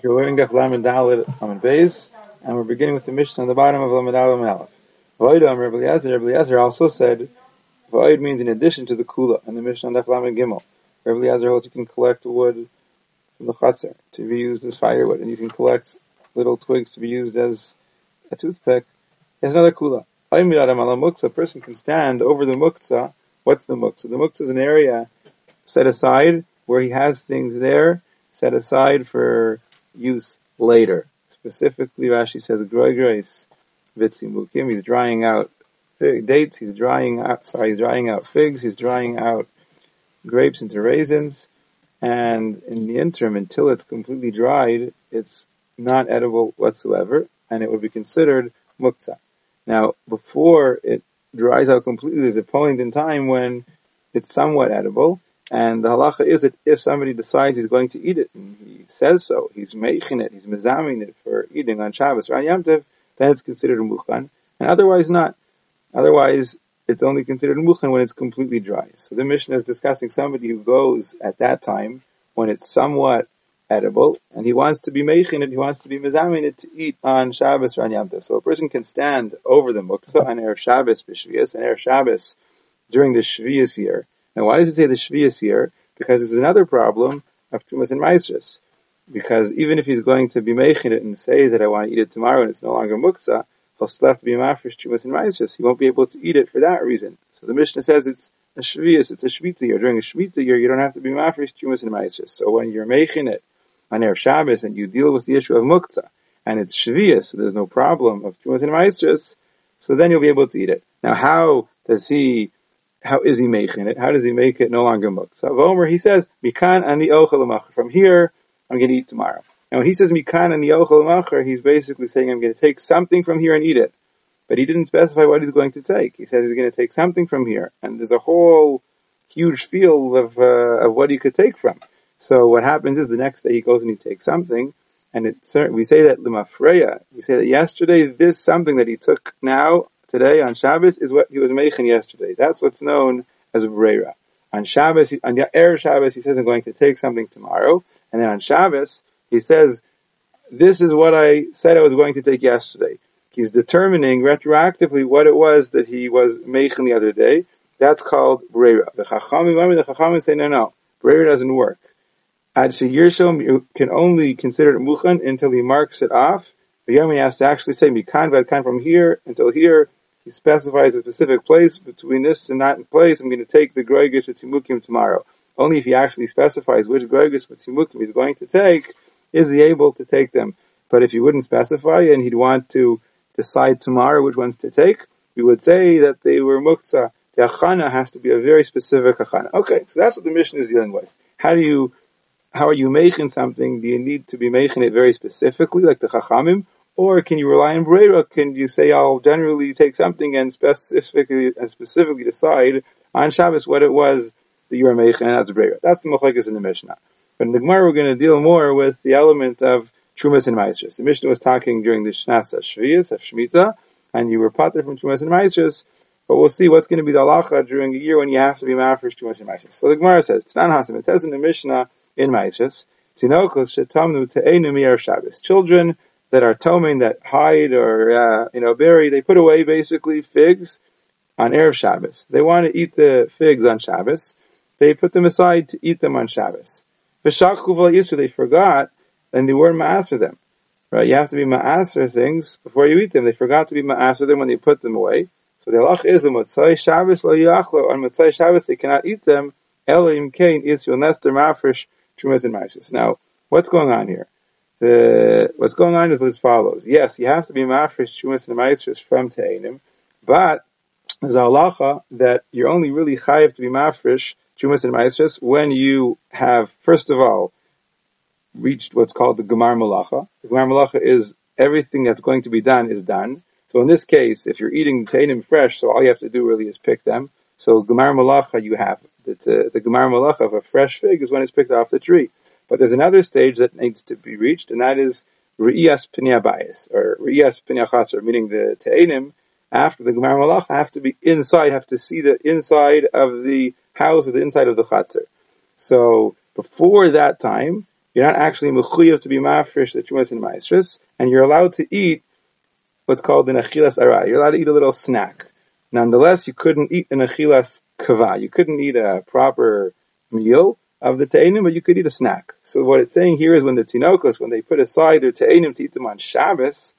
You're learning Daf Lamed Daled Amid Beis, and we're beginning with the Mishnah on the bottom of Lamed Daled Amid Aleph. V'oid Am Rebbe Eliezer, also said, V'oid means in addition to the Kula, and the Mishnah on Daf Lamed Gimel. Rebbe Eliezer holds you can collect wood from the Chatzar to be used as firewood, and you can collect little twigs to be used as a toothpick. There's another Kula. A person can stand over the Muktzah. What's the Muktzah? The Muktzah is an area set aside where he has things there set aside for use later. Specifically, Rashi says, Groigreis vitzimukim, he's drying out fig, dates, he's drying out, sorry, he's drying out figs, he's drying out grapes into raisins, and in the interim, until it's completely dried, it's not edible whatsoever, and it would be considered muktzah. Now, before it dries out completely, there's a point in time when it's somewhat edible, and the halacha is that if somebody decides he's going to eat it, and he says so, he's making it, he's mezamin it for eating on Shabbos or Yom Tov, then it's considered a muchan, and otherwise not. Otherwise, it's only considered a muchan when it's completely dry. So the Mishnah is discussing somebody who goes at that time when it's somewhat edible, and he wants to be making it, he wants to be mezamin it to eat on Shabbos or Yom Tov. So a person can stand over the muktzah on Erev Shabbos, B'Shvias, and Erev Shabbos during the Shvias year, now, why does it say the Shvias here? Because there's another problem of Tumas and Maestris. Because even if he's going to be making it and say that I want to eat it tomorrow and it's no longer muksa, he'll still have to be mafresh Tumas and Maestris. He won't be able to eat it for that reason. So the Mishnah says it's a Shvias, it's a Shvita year. During a Shvita year, you don't have to be mafresh Tumas and Maestris. So when you're making it on Erev Shabbos and you deal with the issue of muksa, and it's Shvias, so there's no problem of Tumas and Maestris, so then you'll be able to eat it. Now, how does he how is he making it? How does he make it no longer muktzah? Vomer, he says, Mikan ani ochel From here, I'm going to eat tomorrow. And when he says Mikan ani ochel he's basically saying, I'm going to take something from here and eat it. But he didn't specify what he's going to take. He says he's going to take something from here. And there's a whole huge field of, uh, of what he could take from. So what happens is the next day he goes and he takes something, and it, we say that lemafreya, we say that yesterday this something that he took now today on Shabbos is what he was making yesterday. That's what's known as a. On Shabbos, on Erev Shabbos, he says, I'm going to take something tomorrow. And then on Shabbos, he says, this is what I said I was going to take yesterday. He's determining retroactively what it was that he was making the other day. That's called brera. The Chachamim, the Chachamim say, no, no, brera doesn't work. Ad you can only consider it muchan until he marks it off. The Yom has to actually say, mikan v'adkan from here until here, he specifies a specific place between this and that place. I'm going to take the Groigus with Simukim tomorrow. Only if he actually specifies which Groigus with Simukim he's going to take, is he able to take them. But if he wouldn't specify and he'd want to decide tomorrow which ones to take, we would say that they were muksa. The achana has to be a very specific achana. Okay, so that's what the Mishnah is dealing with. How do you, how are you making something? Do you need to be making it very specifically, like the chachamim, or can you rely on Brera? Can you say I'll generally take something and specifically and specifically decide on Shabbos what it was that you were making, and that's Brera. That's the Machlekes in the Mishnah. But in the Gemara, we're going to deal more with the element of Trumas and Maestris. The Mishnah was talking during the Shnasa Shvias of Shemitah, and you were pater from Trumas and Maestris, but we'll see what's going to be the halacha during a year when you have to be mafresh Trumas and Maestris. So the Gemara says, Tnan Hasim, it says in the Mishnah in Maestris, Sinokos shetamnu te'enu miyar Shabbos. Children that are toming, that hide or, uh, you know, bury, they put away basically figs on Erev Shabbos. They want to eat the figs on Shabbos. They put them aside to eat them on Shabbos. Yisru, they forgot, and they weren't ma'aser them. Right? You have to be ma'aser things before you eat them. They forgot to be ma'aser them when they put them away. So the halach is the Motzai Shabbos lo yachlo. On Motzai Shabbos they cannot eat them. Elohim kain Yisru unless they're mafresh trumas and. Now, what's going on here? The, what's going on is as follows. Yes, you have to be mafresh shumas and maestros from Te'enim, but there's a halacha that you're only really chayiv to be mafresh shumas and maestros when you have, first of all, reached what's called the Gemar Malacha. The Gemar Malacha is everything that's going to be done is done. So in this case, if you're eating Te'enim fresh, so all you have to do really is pick them. So Gemar Malacha you have. The, the Gemar Malacha of a fresh fig is when it's picked off the tree. But there's another stage that needs to be reached, and that is Re'iyas Pinya or Re'iyas Pinya meaning the Te'enim, after the Gemara Malach, have to be inside, have to see the inside of the house or the inside of the Chaser. So, before that time, You're not actually mechuyev to be mafresh the trumas and maestris, and you're allowed to eat what's called an achilas arai. You're allowed to eat a little snack. Nonetheless, you couldn't eat an achilas kava. You couldn't eat a proper meal of the te'enim, but you could eat a snack. So what it's saying here is when the tinokos, when they put aside their te'enim to eat them on Shabbos,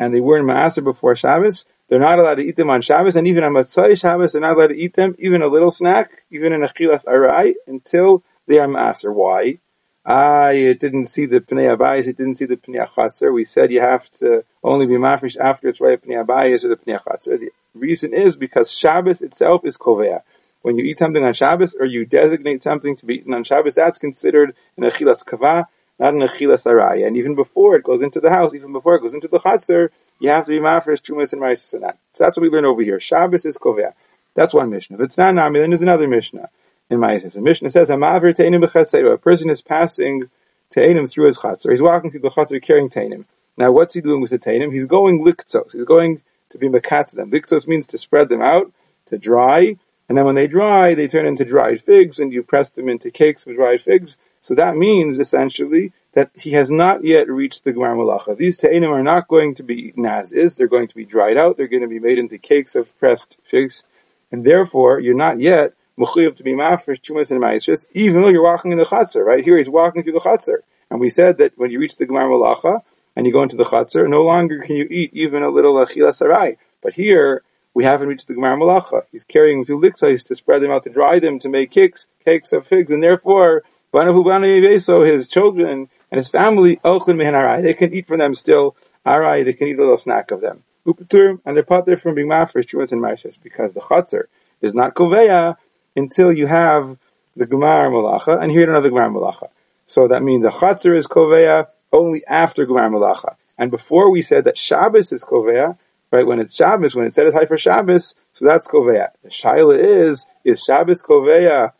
and they weren't maaser before Shabbos, they're not allowed to eat them on Shabbos, and even on Matzai Shabbos, they're not allowed to eat them, even a little snack, even in achilas chilas arai, until they are maaser. Why? I it didn't see the Pnei Abayis, it didn't see the Pnei Achatzer. We said you have to only be mafresh after it's right Pnei Abayis or the Pnei Achatzer. The reason is because Shabbos itself is Kovea. When you eat something on Shabbos or you designate something to be eaten on Shabbos, that's considered an Achilas Kava, not an Achilas Araya. And even before it goes into the house, even before it goes into the Chatzer, you have to be mafresh, Chumas, and Rice and that. So that's what we learn over here. Shabbos is Kovea. That's one Mishnah. If it's not Nami, then there's another Mishnah in Ma'asis. The Mishnah says, "Hamaver te'enim A person is passing te'enim through his chatzor. He's walking through the chatzor carrying te'enim. Now, what's he doing with the te'enim? He's going liktzos. He's going to be mekatz them. Liktzos means to spread them out, to dry, and then when they dry, they turn into dried figs, and you press them into cakes of dried figs. So that means essentially that he has not yet reached the Gemar Malacha. These te'enim are not going to be eaten as is. They're going to be dried out. They're going to be made into cakes of pressed figs. And therefore, you're not yet mechuyev to be mafresh chumas and ma'isris, even though you're walking in the chatzar. Right here, he's walking through the chatzar, and we said that when you reach the gemar malacha and you go into the chatzar, no longer can you eat even a little achila sarai. But here, we haven't reached the gemar malacha. He's carrying through liktais to spread them out, to dry them, to make cakes, cakes of figs, and therefore, banahu bana his children and his family, they can eat from them still arai. They can eat a little snack of them. Upatur, and they're there from being mafresh chumas and ma'isris because the chatzar is not koveya until you have the Gemar Malacha, and here another Gemar Malacha. So that means a Chatzar is Koveya only after Gemar Malacha. And before we said that Shabbos is Koveya, right, when it's Shabbos, when it said it's high for Shabbos, so that's Koveya. The Shaila is, is Shabbos Koveya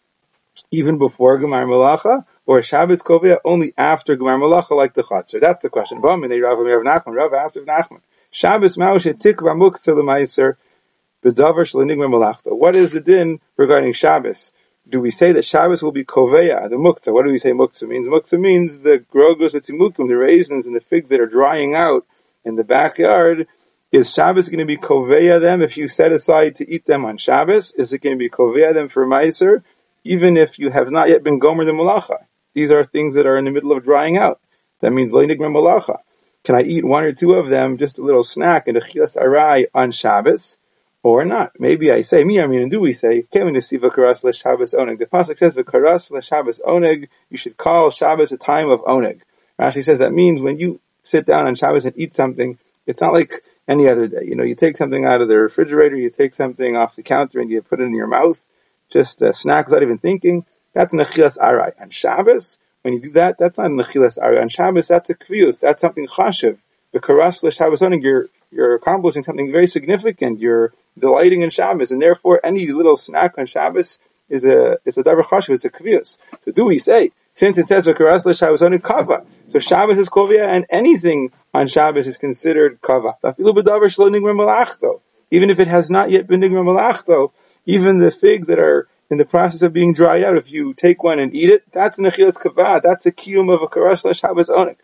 even before Gemar Malacha, or Shabbos Koveya only after Gemar Malacha like the Chatzar? That's the question. Rav asked of Nachman. Shabbos Ma'ushe Tikva Muktzah L'Maiser what is the din regarding Shabbos? Do we say that Shabbos will be koveya, the muktzah? What do we say muktzah means? Muktzah means the grogos v'tzimukim, the raisins and the figs that are drying out in the backyard. Is Shabbos going to be koveya them if you set aside to eat them on Shabbos? Is it going to be koveya them for Meiser? Even if you have not yet been gomer the malacha. These are things that are in the middle of drying out. That means leinig malacha. Can I eat one or two of them, just a little snack, and a chilas arai on Shabbos? or not. Maybe I say, me, I mean, and do we say, Kevin to see Vakaras le Shabbos Oneg. The Pasuk says, Vakaras le Shabbos Oneg, you should call Shabbos a time of Oneg. Rashi says that means when you sit down on Shabbos and eat something, it's not like any other day. You know, you take something out of the refrigerator, you take something off the counter and you put it in your mouth, just a snack without even thinking. That's an achilas arai. On Shabbos, when you do that, that's not an achilas arai. On Shabbos, that's a kvius. That's something chashiv. Le Shabbos you're, you're accomplishing something very significant. You're delighting in Shabbos, and therefore any little snack on Shabbos is a is a davar chashuv, it's a kvius. So do we say since it says v'karas Shabbos only kava, so Shabbos is kovia, and anything on Shabbos is considered kava. Even if it has not yet been nigma malachto, even the figs that are in the process of being dried out, if you take one and eat it, that's an achilas kava, that's a kiyum of a karas Shabbos onik.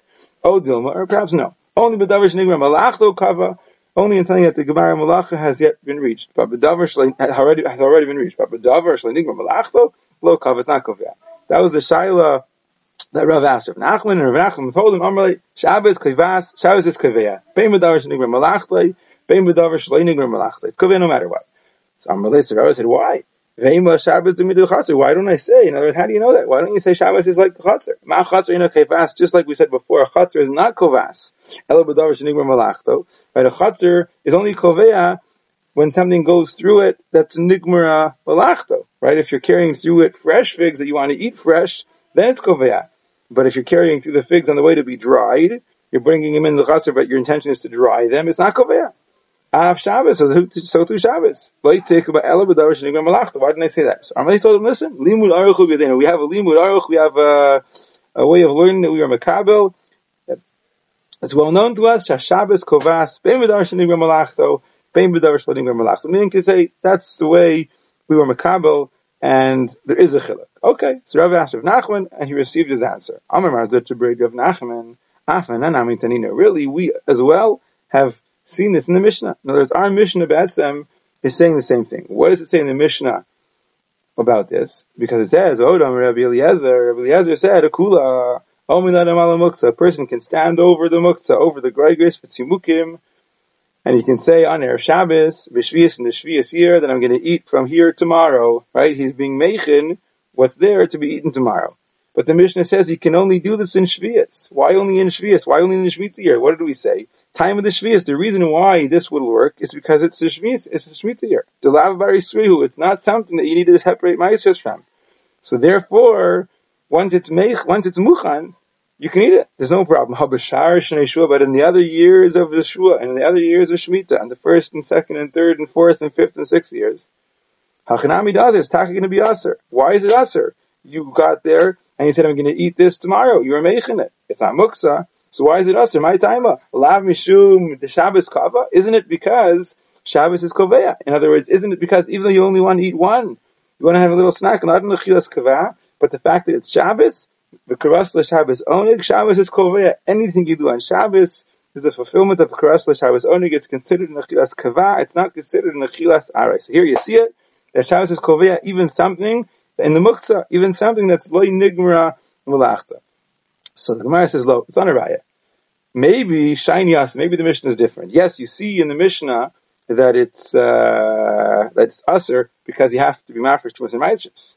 Oh Dilma, or perhaps no. Only b'davar shnigma malachto kava, only in telling that the Gemara Malacha has yet been reached. But B'davar has already been reached. But B'davar Shlenigma Malachto lo kavet not That was the shaila that Rav asked Rav Nachman, and Rav Nachman told him, Amrali, Shabbos kivas, Shabbos is kaveya. Bein B'davar Shlenigma Malachto, Bein B'davar Shlenigma Malachto. It's kaveya no matter what. So Amrali said, why? Shabbos Why don't I say? In other words, how do you know that? Why don't you say Shabbos is like Chatzar? Ma Chatzar ino kevas, just like we said before, a Chatzar is not kovas. Elo b'davar shenigmar malachto. Right, a Chatzar is only koveya when something goes through it that's nigmar malachto. Right, if you're carrying through it fresh figs that you want to eat fresh, then it's koveya. But if you're carrying through the figs on the way to be dried, you're bringing them in the Chatzar, but your intention is to dry them, it's not koveya. Av Shabbos, so too Shabbos. Why didn't I say that? So Amalei told him, listen, limud aruch We have a limud aruch, we have a, a way of learning that we are makabel. It's well known to us, Shabbos kovas, bein b'davar shenigma malachto, Meaning to say, that's the way we were makabel, and there is a chiluk. Okay, so Rav asked of Nachman, and he received his answer. Amar Mar Zutra to of Nachman, Really, we as well have seen this in the Mishnah. In other words, our Mishnah Batsem is saying the same thing. What does it say in the Mishnah about this? Because it says, oh, Odom Rabbi Eliezer, Rabbi Eliezer said, Akula, a person can stand over the muktzah, over the greigris, v'tzimukim, and he can say on Erev Shabbos, Vishvias in the Shvias year, that I'm going to eat from here tomorrow, right? He's being mechin what's there to be eaten tomorrow. But the Mishnah says he can only do this in Shvias. Why only in Shvias? Why only in the Shemitah year? What did we say? Time of the Shvias. The reason why this would work is because it's the Shvias, it's the Shemitah year. It's not something that you need to separate Ma'asers from. So therefore, once it's mech, once it's muchan, you can eat it. There's no problem. But in the other years of the Shua and in the other years of Shemitah, and the first and second and third and fourth and fifth and sixth years, Hachanami does it. It's going to be aser. Why is it aser? You got there and you said, I'm going to eat this tomorrow. You were making it. It's not muksa. So why is it aser? My taima. Lav mishum the Shabbos kava. Isn't it because Shabbos is koveya? In other words, isn't it because even though you only want to eat one, you want to have a little snack, not in the chilas kava, but the fact that it's Shabbos, the karas Shabbos onig, Shabbos is koveya. Anything you do on Shabbos is a fulfillment of karas Shabbos onig. It's considered in the chilas kava. It's not considered in the chilas aray. So here you see it. That Shabbos is koveya, even something in the muktzah, even something that's loy nigmara mulachta. So the Gemara says, "Lo, it's on a raya. Maybe shaynias, maybe the Mishnah is different. Yes, you see in the Mishnah that it's uh, that it's usher because you have to be mafresh to and ma'ases.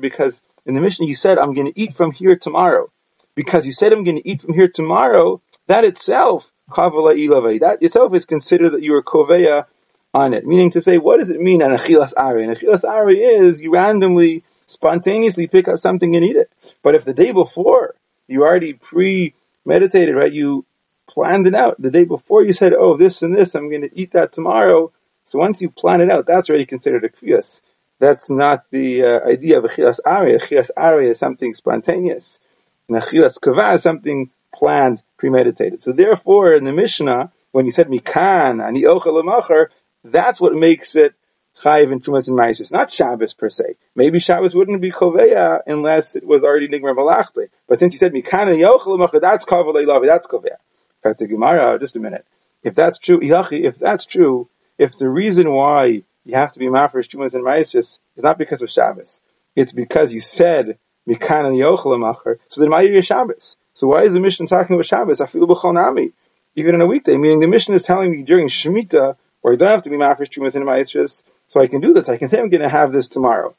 Because in the Mishnah you said I'm going to eat from here tomorrow. Because you said I'm going to eat from here tomorrow, that itself kavala. That itself is considered that you are koveya on it. Meaning to say, what does it mean an achilas ari? An achilas ari is you randomly, spontaneously pick up something and eat it. But if the day before you already pre-meditated, right, you planned it out. The day before you said, oh, this and this, I'm going to eat that tomorrow. So once you plan it out, that's already considered a kfiyas. That's not the uh, idea of a chilas ari. A chilas ari is something spontaneous. And a chilas kava is something planned, premeditated. So therefore, in the Mishnah, when you said mikan ani ochel that's what makes it chayiv and trumas and ma'ases, not Shabbos per se. Maybe Shabbos wouldn't be koveya unless it was already nigmar malachte. But since you said mikan and yochel that's kavalei lavi, that's koveya. In fact, the Gemara, just a minute. If that's true, if that's true, if the reason why you have to be mafresh trumas and ma'ases is not because of Shabbos, it's because you said mikan and yochel so then why are Shabbos? So why is the Mishnah talking about Shabbos? I feel nami. Even in a weekday, meaning the Mishnah is telling me during Shemitah or you don't have to be mafresh trumas and ma'asris, so I can do this. I can say I'm going to have this tomorrow.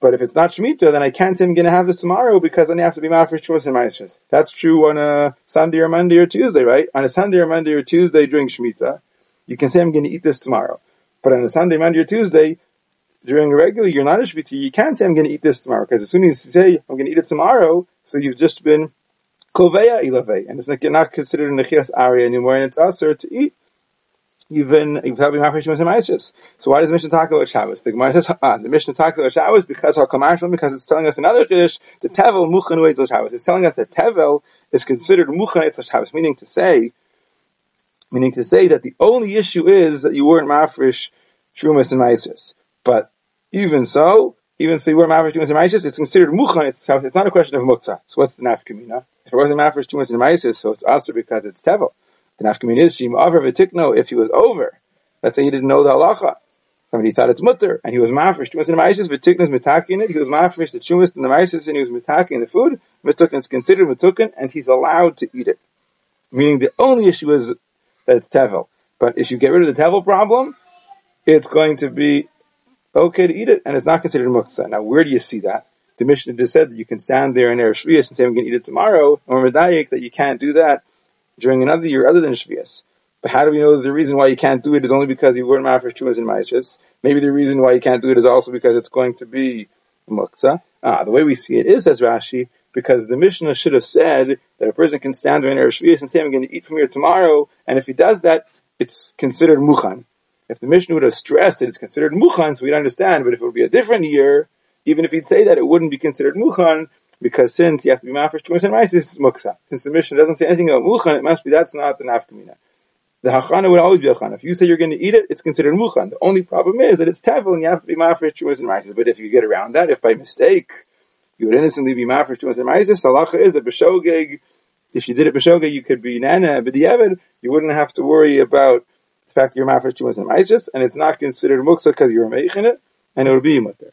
But if it's not Shemitah, then I can't say I'm going to have this tomorrow because then I have to be mafresh trumas and ma'asris. That's true on a Sunday or Monday or Tuesday, right? On a Sunday or Monday or Tuesday during Shemitah, you can say I'm going to eat this tomorrow. But on a Sunday, Monday or Tuesday, during a regular, you're not a Shemitah, you can't say I'm going to eat this tomorrow because as soon as you say I'm going to eat it tomorrow, so you've just been koveya ilave, and it's not, not considered a nechias area anymore, and it's usher to eat even you've having half Shemitah So why does the Mishnah talk about Shabbos? The Gemara says ah, the Mishnah talks about Shabbos because because it's telling us another Kiddush, the Tevel Muchan Shabbos. It's telling us that Tevel is considered Muchan Shabbos, meaning to say, meaning to say that the only issue is that you weren't mafresh Trumas and Maisis. But even so, even so you weren't mafresh Trumas and Maisis, it's considered Muchan Shabbos. It's not a question of Muktzah. So what's the nafkamina? If it wasn't mafresh Trumas and Maisis, so it's also because it's Tevel. The nafkamin is shim aver v'tikno if he was over. Let's say he didn't know the halacha. Somebody thought it's mutter, and he was mafresh. Chumas and maisis v'tiknos mitakin it. He was mafresh the chumas and the maisis, and he was mitakin the food. Mitukin is considered mitukin, and he's allowed to eat it. Meaning the only issue is that it's tevel. But if you get rid of the tevel problem, it's going to be okay to eat it, and it's not considered muktzah. Now, where do you see that? The Mishnah just said that you can stand there in Erev Shviyas and say, I'm going to eat it tomorrow, or Medayik, that you can't do that during another year other than Shvias. But how do we know that the reason why you can't do it is only because you weren't mafresh chumas in Maishas? Maybe the reason why you can't do it is also because it's going to be muktzah. Ah, the way we see it is, says Rashi, because the Mishnah should have said that a person can stand in Erev Shvias and say, I'm going to eat from here tomorrow, and if he does that, it's considered muchan. If the Mishnah would have stressed that it's considered muchan, so we'd understand, but if it would be a different year, even if he'd say that, it wouldn't be considered muchan, because since you have to be mafresh tumas and rice, this is muksa. Since the Mishnah doesn't say anything about muchan, it must be that's not the nafkamina. the hachana would always be a hachana. If you say you're going to eat it, it's considered muchan. The only problem is that it's tevel and you have to be mafresh chumas and. But if you get around that, if by mistake you would innocently be mafresh chumas and ma'ases, halacha is a b'shogeg. If you did it b'shogeg, you could be nana, the you wouldn't have to worry about the fact that you're mafresh chumas and ma'ases, and it's not considered muksa because you're making it, and it would be mutter.